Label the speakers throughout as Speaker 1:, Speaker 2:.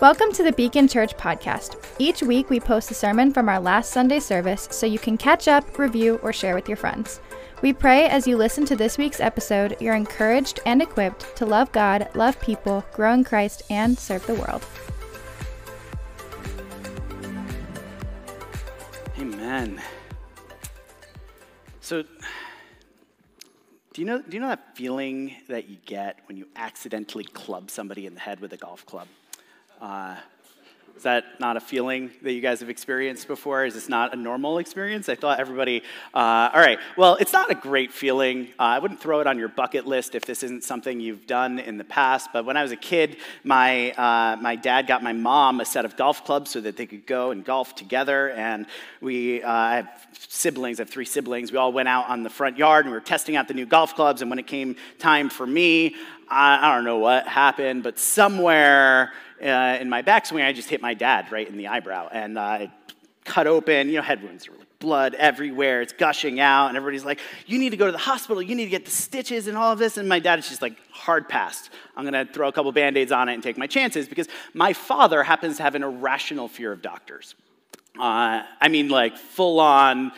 Speaker 1: Welcome to the Beacon Church podcast. Each week we post a sermon from our last Sunday service so you can catch up, review, or share with your friends. We pray as you listen to this week's episode, you're encouraged and equipped to love God, love people, grow in Christ, and serve the world.
Speaker 2: Amen. So, do you know, do you know that feeling that you get when you accidentally club somebody in the head with a golf club? Uh, is that not a feeling that you guys have experienced before? Is this not a normal experience? I thought everybody, uh, all right, well, it's not a great feeling. Uh, I wouldn't throw it on your bucket list if this isn't something you've done in the past. But when I was a kid, my, uh, my dad got my mom a set of golf clubs so that they could go and golf together. And we, uh, I have siblings, I have three siblings. We all went out on the front yard and we were testing out the new golf clubs. And when it came time for me, I, I don't know what happened, but somewhere, uh, in my backswing, I just hit my dad right in the eyebrow and uh, it cut open. You know, head wounds are like blood everywhere. It's gushing out, and everybody's like, "You need to go to the hospital. You need to get the stitches and all of this." And my dad is just like, "Hard passed. I'm gonna throw a couple band-aids on it and take my chances." Because my father happens to have an irrational fear of doctors. Uh, I mean, like full on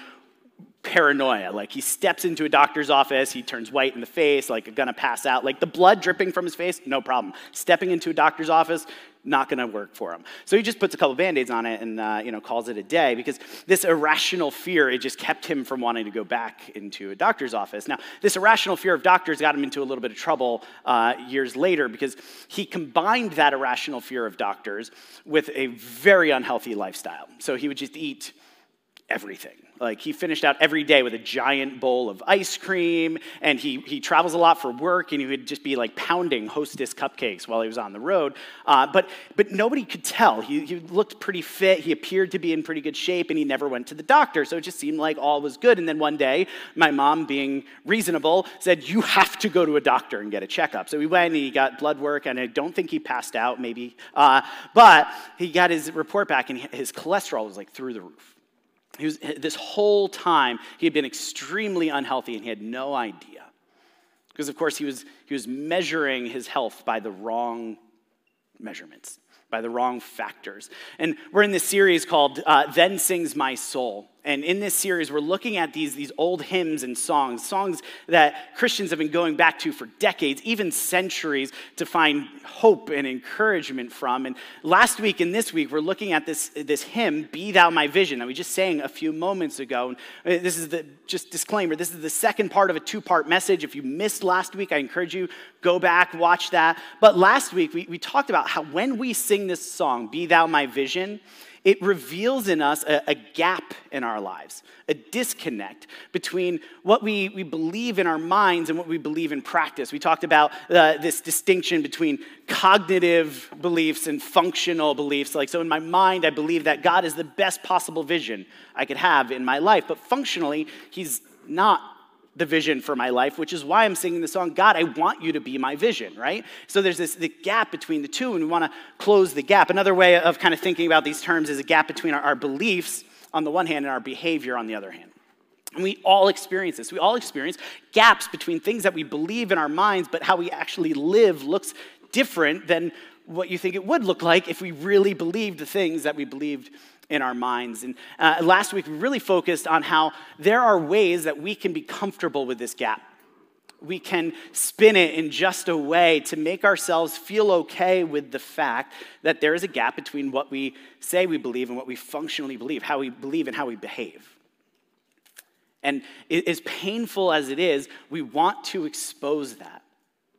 Speaker 2: paranoia. Like he steps into a doctor's office, he turns white in the face, like gonna pass out. Like the blood dripping from his face, no problem. Stepping into a doctor's office, not gonna work for him. So he just puts a couple band-aids on it and uh, you know calls it a day because this irrational fear it just kept him from wanting to go back into a doctor's office. Now this irrational fear of doctors got him into a little bit of trouble uh, years later because he combined that irrational fear of doctors with a very unhealthy lifestyle. So he would just eat everything. Like he finished out every day with a giant bowl of ice cream, and he, he travels a lot for work, and he would just be like pounding hostess cupcakes while he was on the road. Uh, but, but nobody could tell. He, he looked pretty fit, he appeared to be in pretty good shape, and he never went to the doctor. So it just seemed like all was good. And then one day, my mom, being reasonable, said, You have to go to a doctor and get a checkup. So we went and he got blood work, and I don't think he passed out, maybe. Uh, but he got his report back, and his cholesterol was like through the roof. He was, this whole time, he had been extremely unhealthy and he had no idea. Because, of course, he was, he was measuring his health by the wrong measurements, by the wrong factors. And we're in this series called uh, Then Sings My Soul. And in this series, we're looking at these, these old hymns and songs, songs that Christians have been going back to for decades, even centuries, to find hope and encouragement from. And last week and this week, we're looking at this, this hymn, Be Thou My Vision, that we just sang a few moments ago. And uh, this is the, just disclaimer, this is the second part of a two part message. If you missed last week, I encourage you, go back, watch that. But last week, we, we talked about how when we sing this song, Be Thou My Vision, it reveals in us a, a, gap in our lives, a disconnect between what we, we believe in our minds and what we believe in practice. We talked about uh, this distinction between cognitive beliefs and functional beliefs. Like, so in my mind, I believe that God is the best possible vision I could have in my life, but functionally, He's not the vision for my life, which is why I'm singing the song, God, I want you to be my vision, right? So there's this the gap between the two, and we want to close the gap. Another way of kind of thinking about these terms is a gap between our, our beliefs on the one hand and our behavior on the other hand. And we all experience this. We all experience gaps between things that we believe in our minds, but how we actually live looks different than what you think it would look like if we really believed the things that we believed in our minds. And uh, last week, we really focused on how there are ways that we can be comfortable with this gap. We can spin it in just a way to make ourselves feel okay with the fact that there is a gap between what we say we believe and what we functionally believe, how we believe and how we behave. And as painful as it is, we want to expose that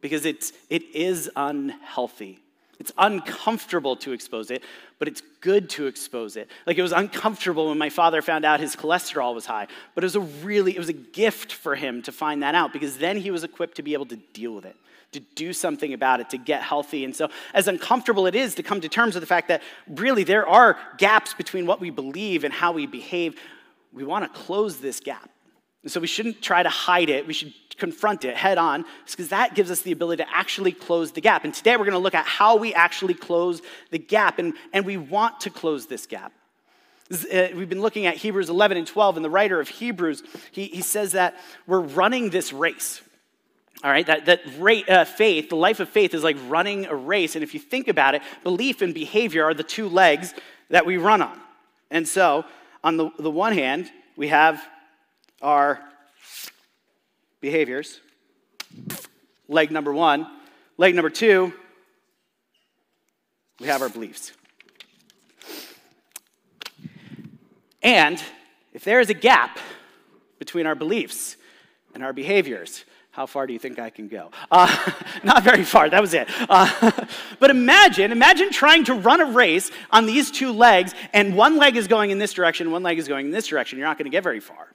Speaker 2: because it's, it is unhealthy. It's uncomfortable to expose it, but it's good to expose it. Like it was uncomfortable when my father found out his cholesterol was high, but it was a really, it was a gift for him to find that out because then he was equipped to be able to deal with it, to do something about it, to get healthy. And so, as uncomfortable it is to come to terms with the fact that really there are gaps between what we believe and how we behave, we want to close this gap. And so we shouldn't try to hide it. We should confront it head on because that gives us the ability to actually close the gap. And today we're going to look at how we actually close the gap. And, and we want to close this gap. Uh, we've been looking at Hebrews 11 and 12, and the writer of Hebrews, he, he says that we're running this race. All right, that, that rate, uh, faith, the life of faith is like running a race. And if you think about it, belief and behavior are the two legs that we run on. And so, on the, the one hand, we have our behaviors, leg number one. Leg number two, we have our beliefs. And if there is a gap between our beliefs and our behaviors, how far do you think I can go? Uh, not very far, that was it. Uh, but imagine, imagine trying to run a race on these two legs, and one leg is going in this direction, one leg is going in this direction. You're not going to get very far.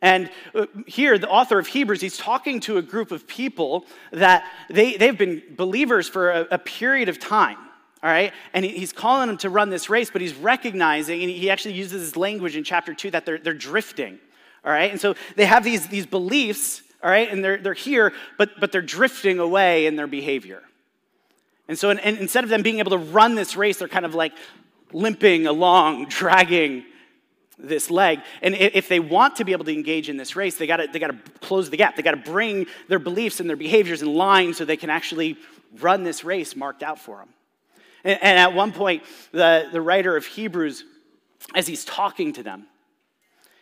Speaker 2: And uh, here, the author of Hebrews, he's talking to a group of people that they, they've been believers for a, a period of time all right? And he's calling them to run this race, but he's recognizing, and he actually uses this language in chapter two, that they're, they're drifting, all right? And so they have these, these beliefs, all right, and they're, they're here, but, but they're drifting away in their behavior. And so instead of them being able to run this race, they're kind of like limping along, dragging this leg. And if they want to be able to engage in this race, they gotta, they gotta close the gap. They gotta bring their beliefs and their behaviors in line so they can actually run this race marked out for them. And, and at one point, the, the writer of Hebrews, as he's talking to them,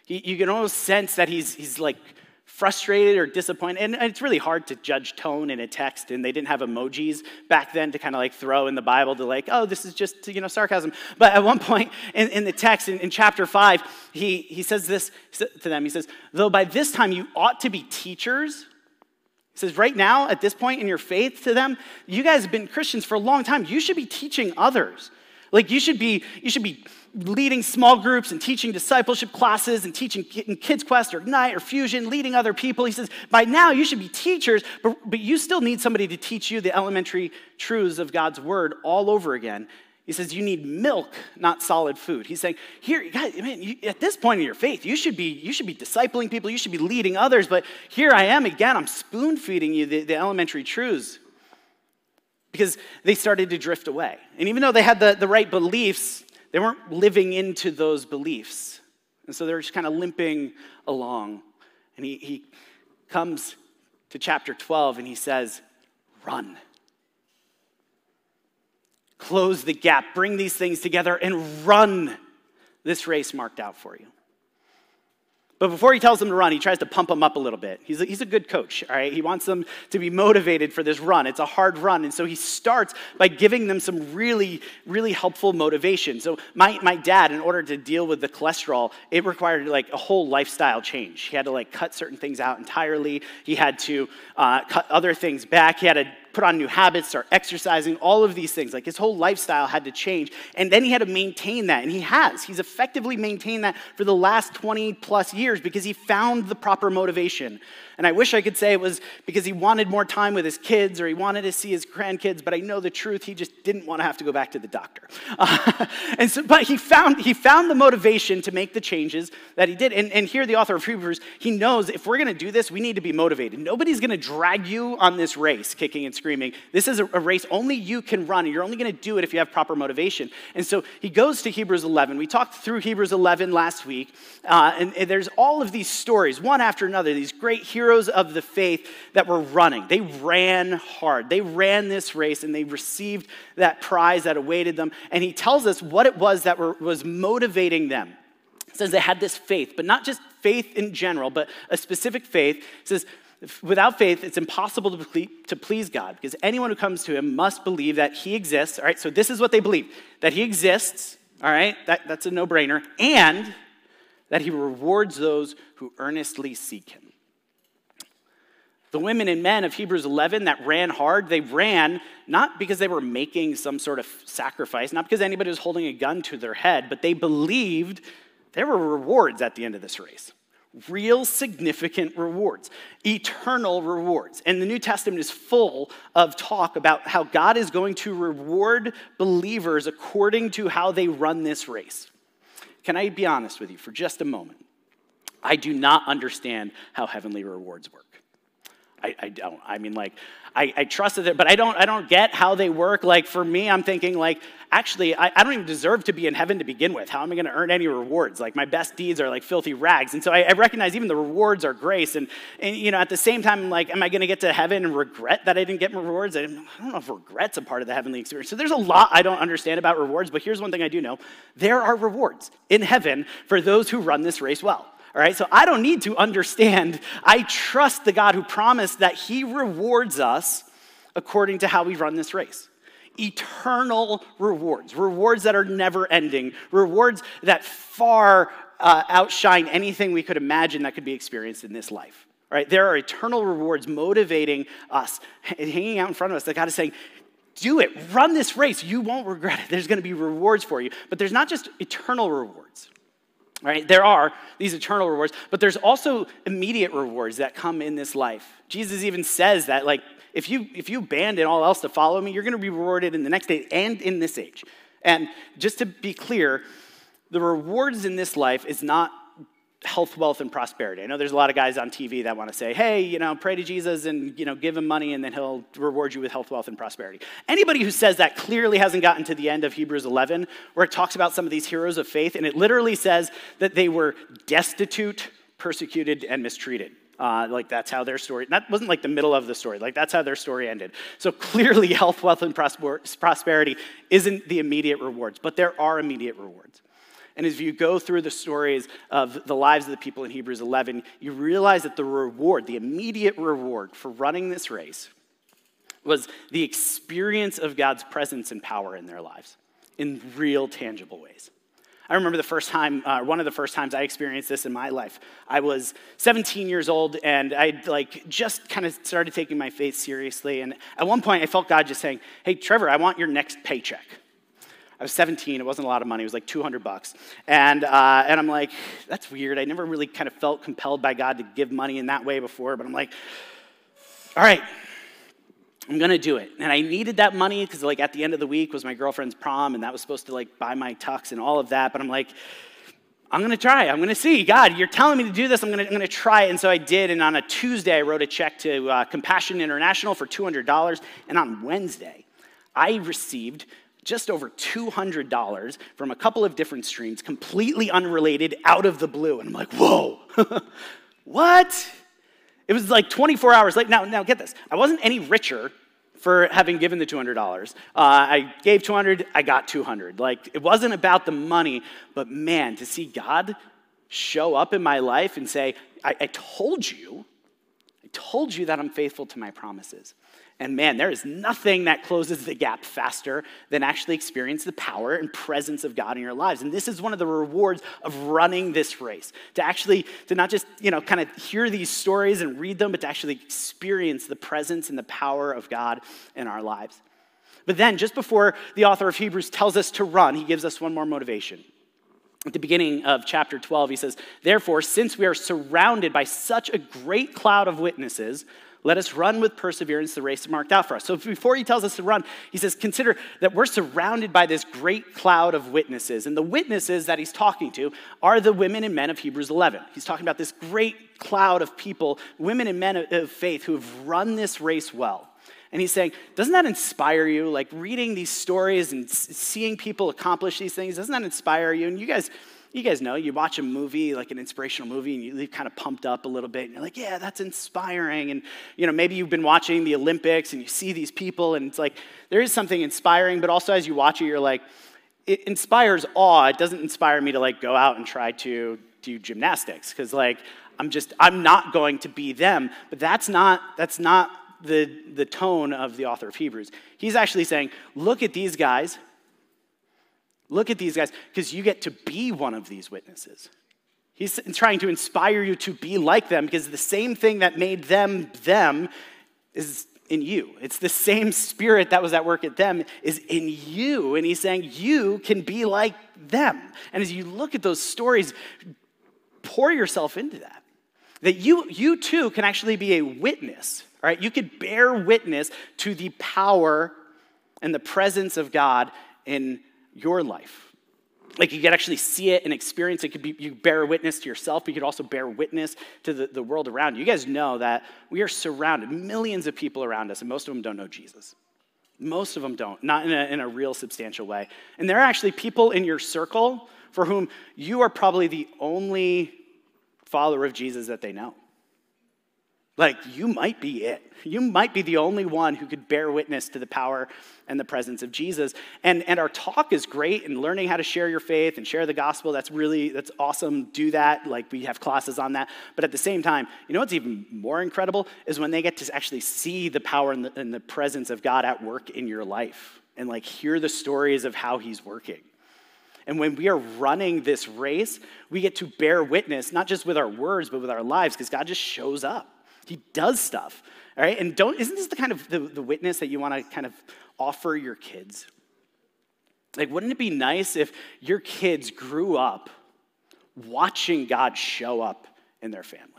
Speaker 2: he, you can almost sense that he's, he's like frustrated or disappointed. And it's really hard to judge tone in a text, and they didn't have emojis back then to kind of like throw in the Bible to like, oh, this is just, you know, sarcasm. But at one point in, in the text, in, in chapter 5, he, he says this to them. He says, though by this time you ought to be teachers, he says, right now, at this point in your faith to them, you guys have been Christians for a long time. You should be teaching others. Like you should be, you should be leading small groups and teaching discipleship classes and teaching in Kids Quest or Ignite or Fusion, leading other people. He says, by now you should be teachers, but, but you still need somebody to teach you the elementary truths of God's word all over again. He says, You need milk, not solid food. He's saying, Here, guys, man, you, at this point in your faith, you should, be, you should be discipling people, you should be leading others, but here I am again, I'm spoon feeding you the, the elementary truths because they started to drift away. And even though they had the, the right beliefs, they weren't living into those beliefs. And so they're just kind of limping along. And he, he comes to chapter 12 and he says, Run. Close the gap, bring these things together, and run this race marked out for you. But before he tells them to run, he tries to pump them up a little bit. He's a, he's a good coach, all right? He wants them to be motivated for this run. It's a hard run. And so he starts by giving them some really, really helpful motivation. So, my, my dad, in order to deal with the cholesterol, it required like a whole lifestyle change. He had to like cut certain things out entirely, he had to uh, cut other things back, he had to put on new habits, start exercising, all of these things. Like his whole lifestyle had to change. And then he had to maintain that. And he has. He's effectively maintained that for the last 20 plus years because he found the proper motivation. And I wish I could say it was because he wanted more time with his kids or he wanted to see his grandkids, but I know the truth, he just didn't want to have to go back to the doctor. Uh, and so, but he found, he found the motivation to make the changes that he did. And, and here, the author of Hebrews, he knows if we're going to do this, we need to be motivated. Nobody's going to drag you on this race, kicking and screaming. This is a, a race only you can run, and you're only going to do it if you have proper motivation. And so he goes to Hebrews 11. We talked through Hebrews 11 last week, uh, and, and there's all of these stories, one after another, these great heroes heroes of the faith that were running. They ran hard. They ran this race and they received that prize that awaited them. And he tells us what it was that were, was motivating them. It says they had this faith, but not just faith in general, but a specific faith. It says, without faith, it's impossible to please, God because anyone who comes to him must believe that he exists. All right, so this is what they believe that he exists. All right, that, that's a no brainer. And that he rewards those who earnestly seek him. The women and men of Hebrews 11 that ran hard, they ran not because they were making some sort of sacrifice, not because anybody was holding a gun to their head, but they believed there were rewards at the end of this race. Real significant rewards, eternal rewards. And the New Testament is full of talk about how God is going to reward believers according to how they run this race. Can I be honest with you for just a moment? I do not understand how heavenly rewards work. I, I don't. I mean, like, I, I trusted it, but I don't, I don't get how they work. Like, for me, I'm thinking, like, actually, I, I don't even deserve to be in heaven to begin with. How am I going to earn any rewards? Like, my best deeds are like filthy rags. And so I, I recognize even the rewards are grace. And, and, you know, at the same time, like, am I going to get to heaven and regret that I didn't get rewards? I, I don't know if regret's a part of the heavenly experience. So there's a lot I don't understand about rewards, but here's one thing I do know there are rewards in heaven for those who run this race well. All right, so I don't need to understand. I trust the God who promised that He rewards us according to how we run this race. Eternal rewards, rewards that are never ending, rewards that far uh, outshine anything we could imagine that could be experienced in this life. Right? There are eternal rewards motivating us, hanging out in front of us that God is saying, do it, run this race. You won't regret it. There's going to be rewards for you. But there's not just eternal rewards. Right? There are these eternal rewards, but there's also immediate rewards that come in this life. Jesus even says that, like, if you if you abandon all else to follow me, you're going to be rewarded in the next day and in this age. And just to be clear, the rewards in this life is not health, wealth, and prosperity. I know there's a lot of guys on TV that want to say, hey, you know, pray to Jesus and, you know, give him money and then he'll reward you with health, wealth, and prosperity. Anybody who says that clearly hasn't gotten to the end of Hebrews 11, where it talks about some of these heroes of faith, and it literally says that they were destitute, persecuted, and mistreated. Uh, like that's how their story, that wasn't like the middle of the story, like that's how their story ended. So clearly, health, wealth, and prosperity isn't the immediate rewards, but there are immediate rewards. And as you go through the stories of the lives of the people in Hebrews 11, you realize that the reward, the immediate reward for running this race, was the experience of God's presence and power in their lives in real, tangible ways. I remember the first time, uh, one of the first times I experienced this in my life. I was 17 years old, and I like just kind of started taking my faith seriously. And at one point, I felt God just saying, "Hey, Trevor, I want your next paycheck." I was 17. It wasn't a lot of money. It was like 200 bucks. And, uh, and I'm like, that's weird. I never really kind of felt compelled by God to give money in that way before. But I'm like, all right, I'm gonna do it. And I needed that money because like at the end of the week was my girlfriend's prom, and that was supposed to like buy my tux and all of that. But I'm like, I'm gonna try. I'm gonna see. God, you're telling me to do this. I'm gonna, I'm gonna try it. And so I did. And on a Tuesday, I wrote a check to uh, Compassion International for $200. And on Wednesday, I received just over $200 from a couple of different streams, completely unrelated, out of the blue. And I'm like, whoa, what? It was like 24 hours late. Now, now get this. I wasn't any richer for having given the $200. Uh, I gave 200, I got 200. Like, it wasn't about the money, but man, to see God show up in my life and say, I, I told you, I told you that I'm faithful to my promises. And man, there is nothing that closes the gap faster than actually experience the power and presence of God in your lives. And this is one of the rewards of running this race. To actually, to not just, you know, kind of hear these stories and read them, but to actually experience the presence and the power of God in our lives. But then, just before the author of Hebrews tells us to run, he gives us one more motivation. At the beginning of chapter 12, he says, Therefore, since we are surrounded by such a great cloud of witnesses, let us run with perseverance the race marked out for us. So before he tells us to run, he says, consider that we're surrounded by this great cloud of witnesses. And the witnesses that he's talking to are the women and men of Hebrews 11. He's talking about this great cloud of people, women and men of faith who have run this race well. And he's saying, doesn't that inspire you? Like reading these stories and seeing people accomplish these things, doesn't that inspire you? And you guys, you guys know, you watch a movie, like an inspirational movie, and you leave kind of pumped up a little bit, and you're like, yeah, that's inspiring. And, you know, maybe you've been watching the Olympics and you see these people, and it's like, there is something inspiring, but also as you watch it, you're like, it inspires awe. It doesn't inspire me to, like, go out and try to do gymnastics, because, like, I'm just, I'm not going to be them. But that's not, that's not the, the tone of the author of Hebrews. He's actually saying, look at these guys Look at these guys, because you get to be one of these witnesses. He's trying to inspire you to be like them because the same thing that made them them is in you. It's the same spirit that was at work at them is in you. And he's saying you can be like them. And as you look at those stories, pour yourself into that. That you, you too can actually be a witness, all right? You could bear witness to the power and the presence of God in your life. like you could actually see it and experience it. could be you bear witness to yourself but you could also bear witness to the, the world around you you guys know that we are surrounded millions of people around us and most of them don't know jesus most of them don't not in a, in a real substantial way and there are actually people in your circle for whom you are probably the only follower of jesus that they know like, you might be it. You might be the only one who could bear witness to the power and the presence of Jesus. And, and our talk is great and learning how to share your faith and share the gospel. That's really, that's awesome. Do that. Like, we have classes on that. But at the same time, you know what's even more incredible is when they get to actually see the power and the, and the presence of God at work in your life and like hear the stories of how he's working. And when we are running this race, we get to bear witness, not just with our words, but with our lives, because God just shows up. He does stuff. All right? And don't, isn't this the kind of the, the witness that you want to kind of offer your kids? Like, wouldn't it be nice if your kids grew up watching God show up in their family?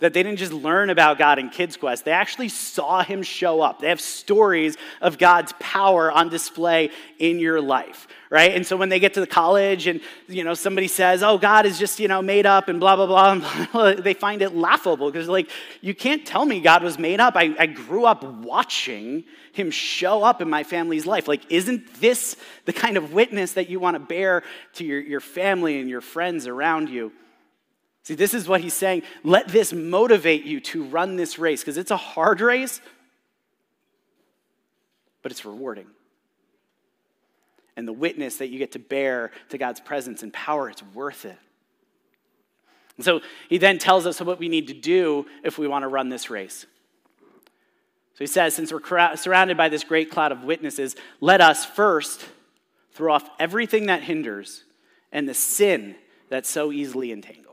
Speaker 2: That they didn't just learn about God in Kids Quest, they actually saw him show up. They have stories of God's power on display in your life, right? And so when they get to the college and you know somebody says, "Oh, God is just, you know, made up and blah blah blah,", blah they find it laughable because like you can't tell me God was made up. I, I grew up watching him show up in my family's life. Like, isn't this the kind of witness that you want to bear to your, your family and your friends around you? See, this is what he's saying. Let this motivate you to run this race because it's a hard race, but it's rewarding. And the witness that you get to bear to God's presence and power, it's worth it. And so he then tells us what we need to do if we want to run this race. So he says, since we're surrounded by this great cloud of witnesses, let us first throw off everything that hinders and the sin that so easily entangles.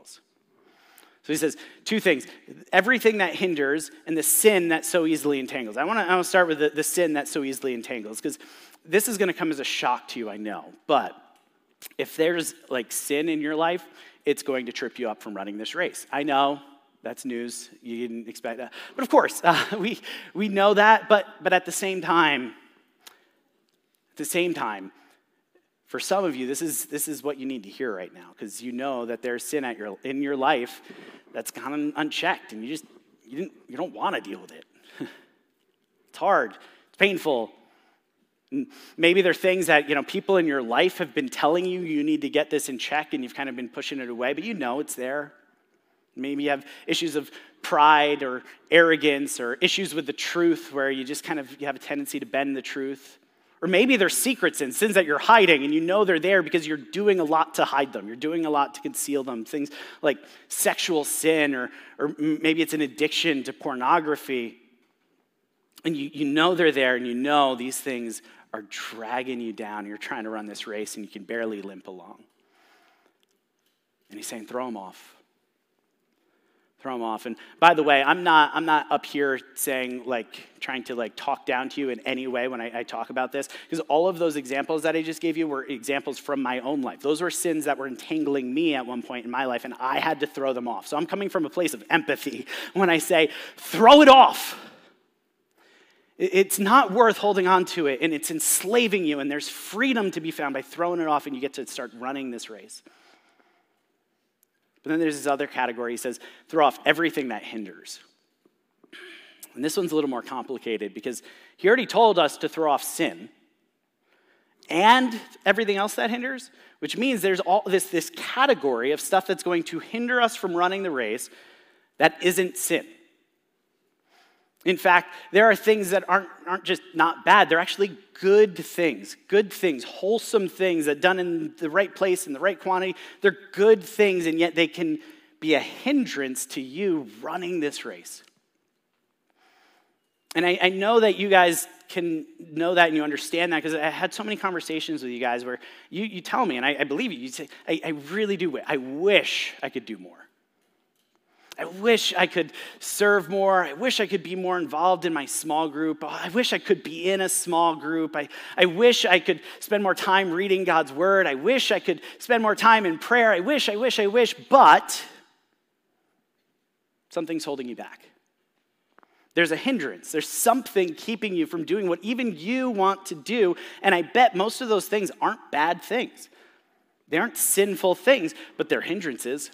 Speaker 2: So he says two things everything that hinders and the sin that so easily entangles. I want to start with the, the sin that so easily entangles because this is going to come as a shock to you, I know. But if there's like sin in your life, it's going to trip you up from running this race. I know that's news. You didn't expect that. But of course, uh, we, we know that. But, but at the same time, at the same time, for some of you, this is, this is what you need to hear right now because you know that there's sin at your, in your life that's gone unchecked and you just you, didn't, you don't want to deal with it. It's hard. It's painful. Maybe there are things that you know people in your life have been telling you you need to get this in check and you've kind of been pushing it away but you know it's there. Maybe you have issues of pride or arrogance or issues with the truth where you just kind of you have a tendency to bend the truth or maybe they're secrets and sins that you're hiding and you know they're there because you're doing a lot to hide them. You're doing a lot to conceal them. Things like sexual sin, or, or maybe it's an addiction to pornography. And you, you know they're there and you know these things are dragging you down. You're trying to run this race and you can barely limp along. And he's saying, throw them off throw them off. And by the way, I'm not, I'm not up here saying, like, trying to, like, talk down to you in any way when I, I talk about this, because all of those examples that I just gave you were examples from my own life. Those were sins that were entangling me at one point in my life, and I had to throw them off. So I'm coming from a place of empathy when I say, throw it off. It's not worth holding on to it, and it's enslaving you, and there's freedom to be found by throwing it off, and you get to start running this race. But then there's this other category. He says, throw off everything that hinders. And this one's a little more complicated because he already told us to throw off sin and everything else that hinders, which means there's all this, this category of stuff that's going to hinder us from running the race that isn't sin. In fact, there are things that aren't, aren't just not bad, they're actually good things, good things, wholesome things that done in the right place, in the right quantity. They're good things, and yet they can be a hindrance to you running this race. And I, I know that you guys can know that and you understand that because I had so many conversations with you guys where you, you tell me, and I, I believe you, you say, I, I really do, I wish I could do more. I wish I could serve more. I wish I could be more involved in my small group. Oh, I wish I could be in a small group. I, I wish I could spend more time reading God's word. I wish I could spend more time in prayer. I wish, I wish, I wish, but something's holding you back. There's a hindrance. There's something keeping you from doing what even you want to do. And I bet most of those things aren't bad things. They aren't sinful things, but they're hindrances.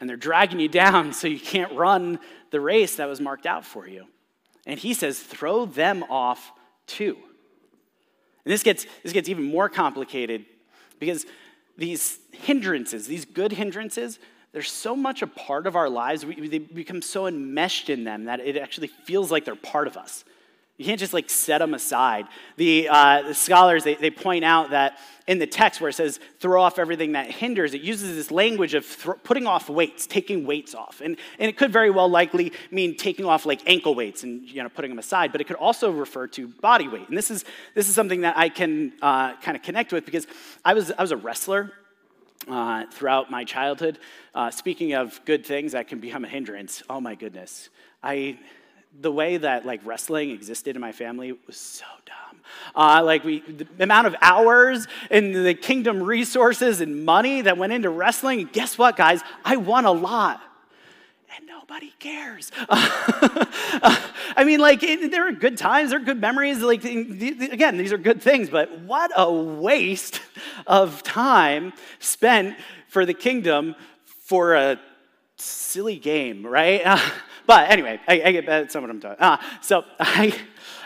Speaker 2: And they're dragging you down so you can't run the race that was marked out for you. And he says, throw them off too. And this gets, this gets even more complicated because these hindrances, these good hindrances, they're so much a part of our lives. We, they become so enmeshed in them that it actually feels like they're part of us. You can't just like set them aside. The, uh, the scholars, they, they point out that in the text where it says throw off everything that hinders, it uses this language of putting off weights, taking weights off. And, and it could very well likely mean taking off like ankle weights and you know, putting them aside, but it could also refer to body weight. And this is, this is something that I can uh, kind of connect with because I was, I was a wrestler uh, throughout my childhood. Uh, speaking of good things that can become a hindrance, oh my goodness. I, the way that like wrestling existed in my family was so dumb. Uh, like we, the amount of hours and the kingdom resources and money that went into wrestling. Guess what, guys? I won a lot. And nobody cares. I mean, like, it, there are good times, there are good memories. Like, again, these are good things, but what a waste of time spent for the kingdom for a silly game, right? But anyway, I, I get that's not what I'm doing. Uh, so I,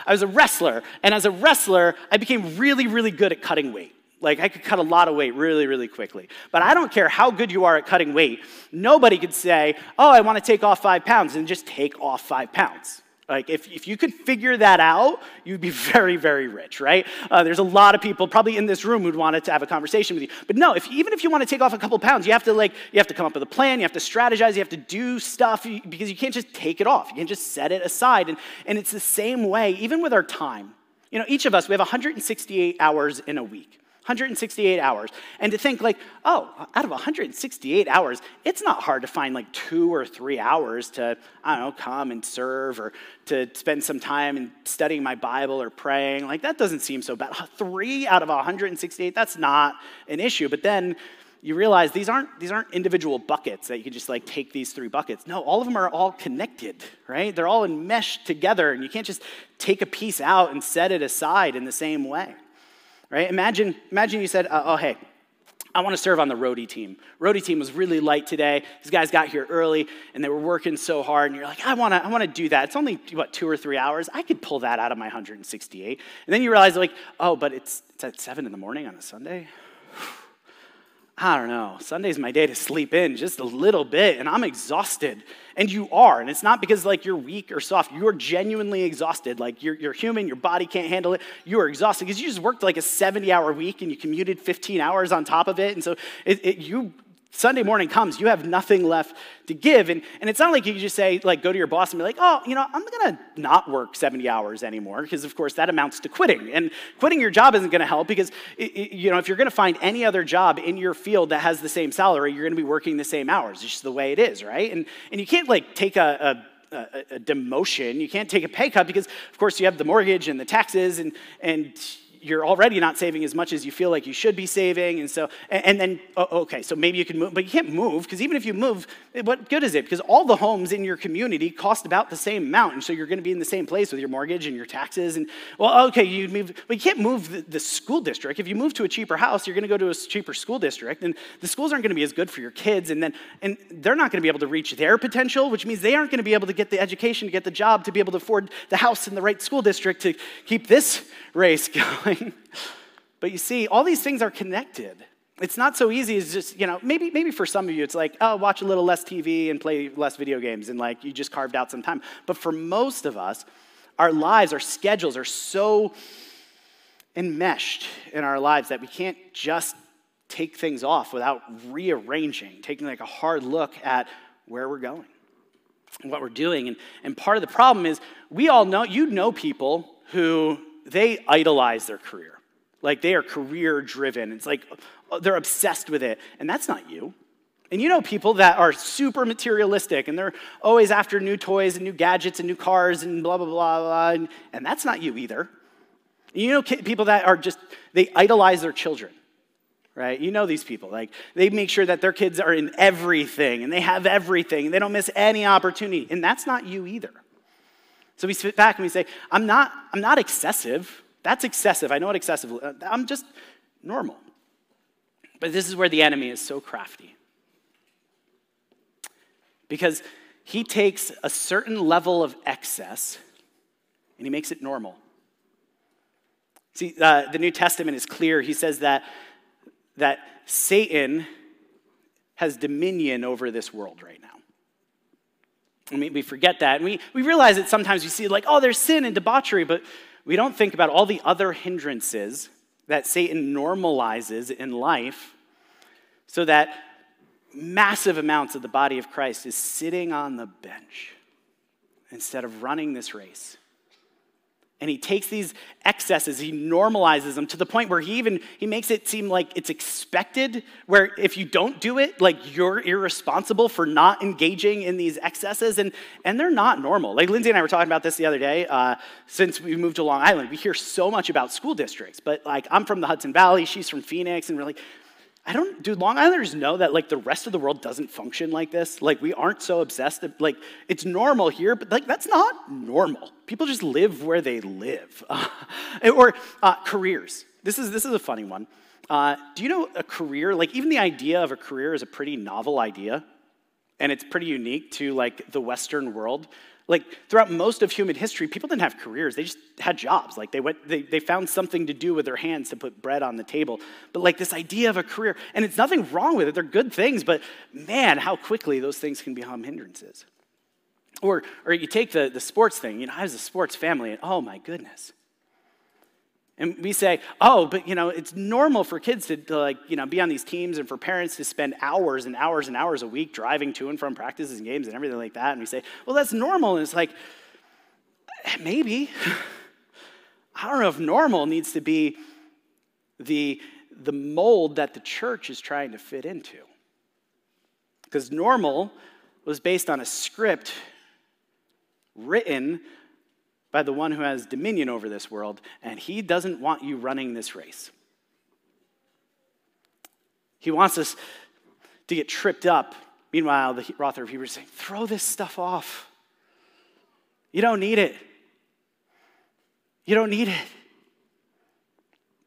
Speaker 2: I was a wrestler, and as a wrestler, I became really, really good at cutting weight. Like I could cut a lot of weight really, really quickly. But I don't care how good you are at cutting weight. Nobody could say, "Oh, I want to take off five pounds," and just take off five pounds. Like, if, if you could figure that out, you'd be very, very rich, right? Uh, there's a lot of people probably in this room who'd want to have a conversation with you. But no, if, even if you want to take off a couple pounds, you have to like, you have to come up with a plan, you have to strategize, you have to do stuff because you can't just take it off. You can't just set it aside. And, and it's the same way, even with our time. You know, each of us, we have 168 hours in a week. 168 hours. And to think, like, oh, out of 168 hours, it's not hard to find like two or three hours to, I don't know, come and serve or to spend some time in studying my Bible or praying. Like, that doesn't seem so bad. Three out of 168, that's not an issue. But then you realize these aren't, these aren't individual buckets that you can just like take these three buckets. No, all of them are all connected, right? They're all enmeshed together, and you can't just take a piece out and set it aside in the same way right? Imagine, imagine you said, uh, oh, hey, I want to serve on the roadie team. Roadie team was really light today. These guys got here early and they were working so hard, and you're like, I want to, I want to do that. It's only what two or three hours. I could pull that out of my 168. And then you realize, like, oh, but it's, it's at seven in the morning on a Sunday. I don't know. Sunday's my day to sleep in just a little bit, and I'm exhausted. And you are. And it's not because like you're weak or soft. You're genuinely exhausted. Like you're, you're human, your body can't handle it. You are exhausted because you just worked like a 70 hour week and you commuted 15 hours on top of it. And so it, it, you Sunday morning comes, you have nothing left to give. And, and it's not like you just say, like, go to your boss and be like, oh, you know, I'm to not work 70 hours anymore, because of course that amounts to quitting. And quitting your job isn't to help because, it, you know, if you're to find any other job in your field that has the same salary, you're to be working the same hours. It's just the way it is, right? And, and you can't, like, take a, a a, a, demotion. You can't take a pay cut because, of course, you have the mortgage and the taxes, and, and you're already not saving as much as you feel like you should be saving. And so, and, and then, okay, so maybe you can move, but you can't move because even if you move, eh, what good is it? Because all the homes in your community cost about the same amount. And so you're going to be in the same place with your mortgage and your taxes. And well, okay, you move, but you can't move the, the school district. If you move to a cheaper house, you're going to go to a cheaper school district. And the schools aren't going to be as good for your kids. And then, and they're not going to be able to reach their potential, which means they aren't going to be able to get the education, to get the job, to be able to afford the house in the right school district to keep this race going. but you see, all these things are connected. It's not so easy as just, you know, maybe, maybe for some of you it's like, oh, watch a little less TV and play less video games and like you just carved out some time. But for most of us, our lives, our schedules are so enmeshed in our lives that we can't just take things off without rearranging, taking like a hard look at where we're going what we're doing. And, and part of the problem is we all know, you know people who they idolize their career. Like they are career driven. It's like uh, they're obsessed with it. And that's not you. And you know people that are super materialistic and they're always after new toys and new gadgets and new cars and blah, blah, blah, blah. And, and that's not you either. You know people that are just, they idolize their children, right? You know these people. Like they make sure that their kids are in everything and they have everything and they don't miss any opportunity. And that's not you either. So we sit back and we say, I'm not, I'm not excessive. That's excessive. I know what excessive. I'm just normal. But this is where the enemy is so crafty. Because he takes a certain level of excess and he makes it normal. See, uh, the New Testament is clear. He says that, that Satan has dominion over this world right now. I mean, we forget that. And we, we realize that sometimes we see, like, oh, there's sin and debauchery, but we don't think about all the other hindrances that Satan normalizes in life so that massive amounts of the body of Christ is sitting on the bench instead of running this race and he takes these excesses he normalizes them to the point where he even he makes it seem like it's expected where if you don't do it like you're irresponsible for not engaging in these excesses and and they're not normal. Like lindsay and i were talking about this the other day uh, since we moved to long island. We hear so much about school districts but like i'm from the hudson valley she's from phoenix and we're like I don't, do Long Islanders know that like the rest of the world doesn't function like this? Like we aren't so obsessed, like it's normal here, but like that's not normal. People just live where they live. or uh, careers. This is, this is a funny one. Uh, do you know a career, like even the idea of a career is a pretty novel idea, and it's pretty unique to like the Western world. Like throughout most of human history, people didn't have careers. They just had jobs. Like they went, they, they found something to do with their hands to put bread on the table. But like this idea of a career, and it's nothing wrong with it. They're good things, but man, how quickly those things can become hindrances. Or, or you take the, the sports thing. You know, I was a sports family, and oh my goodness. And we say, oh, but you know, it's normal for kids to, to, like, you know, be on these teams and for parents to spend hours and hours and hours a week driving to and from practices and games and everything like that. And we say, well, that's normal. And it's like, eh, maybe. I don't know if normal needs to be the, the mold that the church is trying to fit into. Because normal was based on a script written by the one who has dominion over this world, and he doesn't want you running this race. He wants us to get tripped up. Meanwhile, the author of Hebrews is saying, throw this stuff off. You don't need it. You don't need it.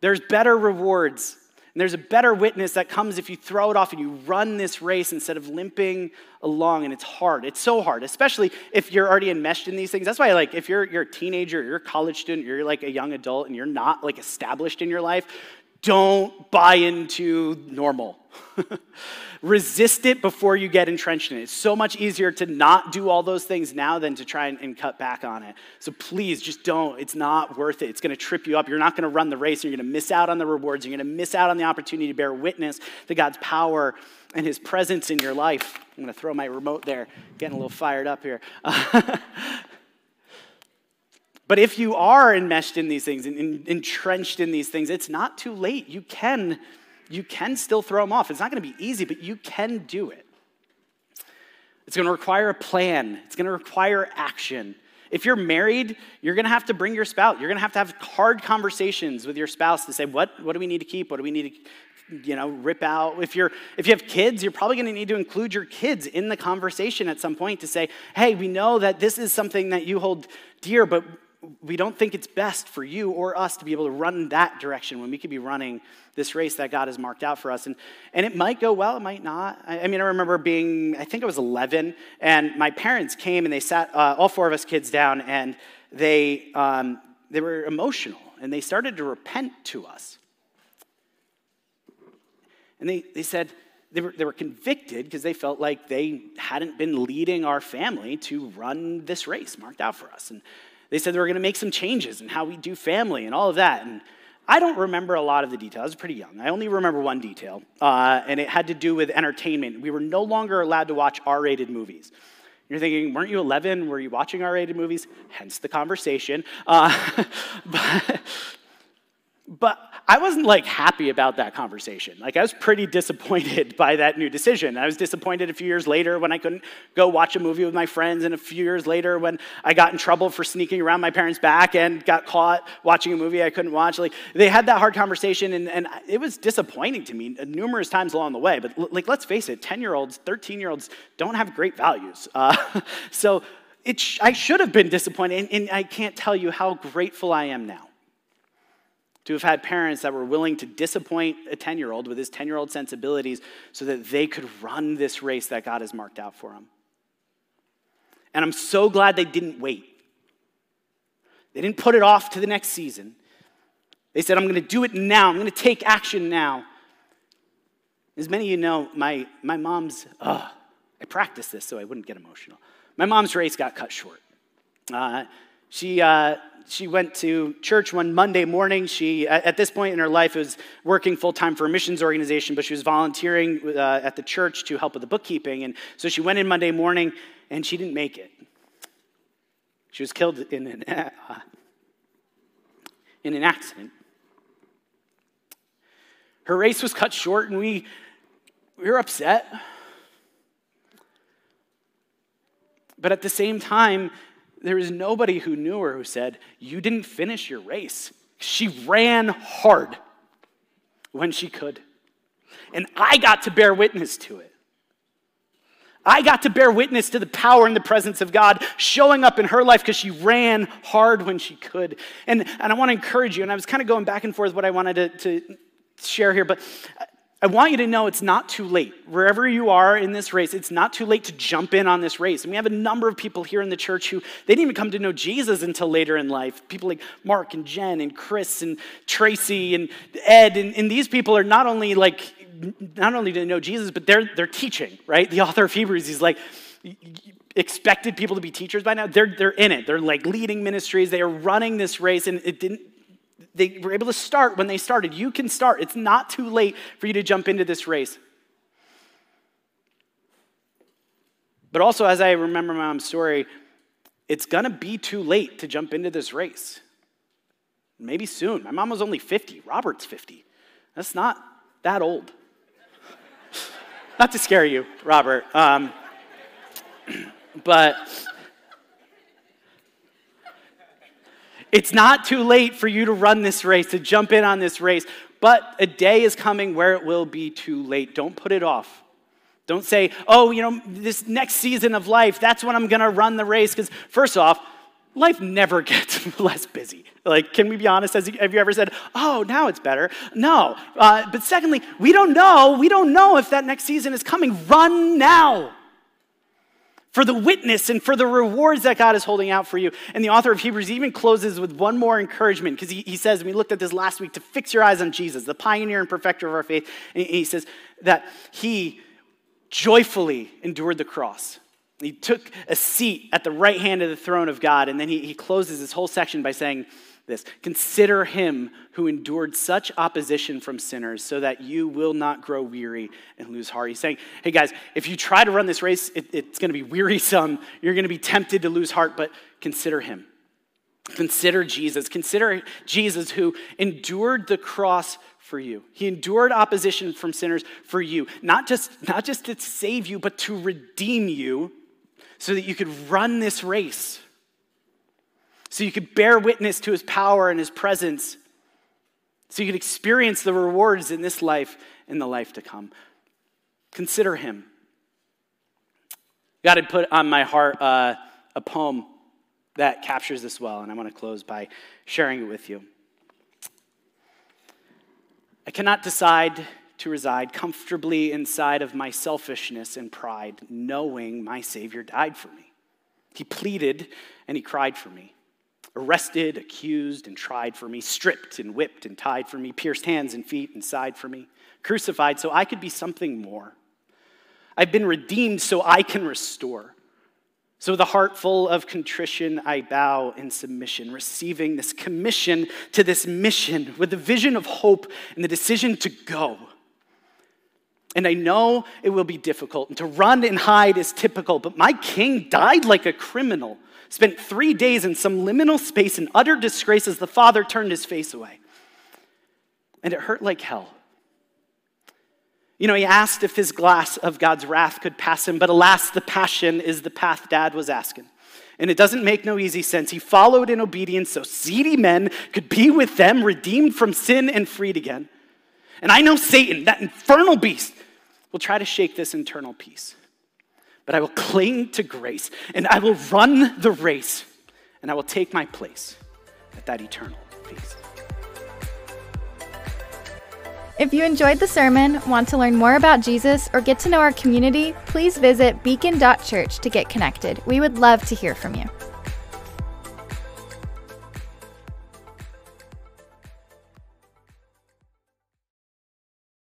Speaker 2: There's better rewards and there's a better witness that comes if you throw it off and you run this race instead of limping along. And it's hard. It's so hard, especially if you're already enmeshed in these things. That's why, like, if you're, you're a teenager, you're a college student, you're like a young adult, and you're not like established in your life, don't buy into normal. Resist it before you get entrenched in it. It's so much easier to not do all those things now than to try and, and cut back on it. So please just don't. It's not worth it. It's going to trip you up. You're not going to run the race. You're going to miss out on the rewards. You're going to miss out on the opportunity to bear witness to God's power and His presence in your life. I'm going to throw my remote there, getting a little fired up here. But if you are enmeshed in these things and entrenched in these things, it's not too late. You can you can still throw them off. It's not going to be easy, but you can do it. It's going to require a plan, it's going to require action. If you're married, you're going to have to bring your spouse. You're going to have to have hard conversations with your spouse to say, what, what do we need to keep? What do we need to you know, rip out. If you're if you have kids, you're probably going to need to include your kids in the conversation at some point to say, "Hey, we know that this is something that you hold dear, but we don't think it's best for you or us to be able to run that direction when we could be running this race that God has marked out for us. And, and it might go well, it might not. I, I mean, I remember being, I think I was 11, and my parents came and they sat uh, all four of us kids down, and they, um, they were emotional, and they started to repent to us. And they, they said, they were, they were convicted because they felt like they hadn't been leading our family to run this race marked out for us. And they said they were going to make some changes in how we do family and all of that. And I don't remember a lot of the details. I was pretty young. I only remember one detail, uh, and it had to do with entertainment. We were no longer allowed to watch R rated movies. You're thinking, weren't you 11? Were you watching R rated movies? Hence the conversation. Uh, but, but I wasn't like happy about that conversation. Like I was pretty disappointed by that new decision. I was disappointed a few years later when I couldn't go watch a movie with my friends, and a few years later when I got in trouble for sneaking around my parents' back and got caught watching a movie I couldn't watch. Like they had that hard conversation, and, and it was disappointing to me numerous times along the way. But like let's face it, 10 year olds, 13 year olds don't have great values. Uh, so it sh- I should have been disappointed, and, and I can't tell you how grateful I am now to have had parents that were willing to disappoint a 10 year old with his 10 year old sensibilities so that they could run this race that God has marked out for them. And I'm so glad they didn't wait. They didn't put it off to the next season. They said, I'm going to do it now. I'm going to take action now. As many of you know, my, my mom's, I practiced this so I wouldn't get emotional. My mom's race got cut short. Uh, she, uh, she went to church one Monday morning. She, at this point in her life, was working full time for a missions organization, but she was volunteering uh, at the church to help with the bookkeeping. And so she went in Monday morning and she didn't make it. She was killed in an, uh, in an accident. Her race was cut short, and we, we were upset. But at the same time, there was nobody who knew her who said, You didn't finish your race. She ran hard when she could. And I got to bear witness to it. I got to bear witness to the power and the presence of God showing up in her life because she ran hard when she could. And, and I want to encourage you, and I was kind of going back and forth what I wanted to, to share here, but I want you to know it's not too late. Wherever you are in this race, it's not too late to jump in on this race. And we have a number of people here in the church who they didn't even come to know Jesus until later in life. People like Mark and Jen and Chris and Tracy and Ed. And, and these people are not only like, not only do they know Jesus, but they're, they're teaching, right? The author of Hebrews, he's like, expected people to be teachers by now. They're, they're in it. They're like leading ministries. They are running this race, and it didn't they were able to start when they started. You can start. It's not too late for you to jump into this race. But also, as I remember my mom's story, it's gonna be too late to jump into this race. Maybe soon. My mom was only 50. Robert's 50. That's not that old. not to scare you, Robert. Um, but It's not too late for you to run this race, to jump in on this race, but a day is coming where it will be too late. Don't put it off. Don't say, oh, you know, this next season of life, that's when I'm gonna run the race. Because, first off, life never gets less busy. Like, can we be honest? Has, Have you ever said, oh, now it's better? No. Uh, but secondly, we don't know. We don't know if that next season is coming. Run now for the witness and for the rewards that God is holding out for you. And the author of Hebrews even closes with one more encouragement because he, he says, we looked at this last week, to fix your eyes on Jesus, the pioneer and perfecter of our faith. And he says that he joyfully endured the cross. He took a seat at the right hand of the throne of God. And then he, he closes this whole section by saying, this Consider him who endured such opposition from sinners so that you will not grow weary and lose heart. He's saying, hey guys, if you try to run this race, it, it's going to be wearisome. You're going to be tempted to lose heart, but consider him. Consider Jesus. Consider Jesus who endured the cross for you. He endured opposition from sinners for you, not just, not just to save you, but to redeem you so that you could run this race so you could bear witness to his power and his presence, so you could experience the rewards in this life and the life to come. Consider him. God had put on my heart uh, a poem that captures this well, and I want to close by sharing it with you. I cannot decide to reside comfortably inside of my selfishness and pride, knowing my Savior died for me. He pleaded and he cried for me arrested, accused, and tried for me, stripped and whipped and tied for me, pierced hands and feet and side for me, crucified so I could be something more. I've been redeemed so I can restore. So, with a heart full of contrition, I bow in submission, receiving this commission to this mission with the vision of hope and the decision to go. And I know it will be difficult, and to run and hide is typical, but my king died like a criminal spent three days in some liminal space in utter disgrace as the father turned his face away. And it hurt like hell. You know, he asked if his glass of God's wrath could pass him, but alas, the passion is the path dad was asking. And it doesn't make no easy sense. He followed in obedience so seedy men could be with them, redeemed from sin and freed again. And I know Satan, that infernal beast, will try to shake this internal peace but I will cling to grace and I will run the race and I will take my place at that eternal peace.
Speaker 1: If you enjoyed the sermon, want to learn more about Jesus, or get to know our community, please visit beacon.church to get connected. We would love to hear from you.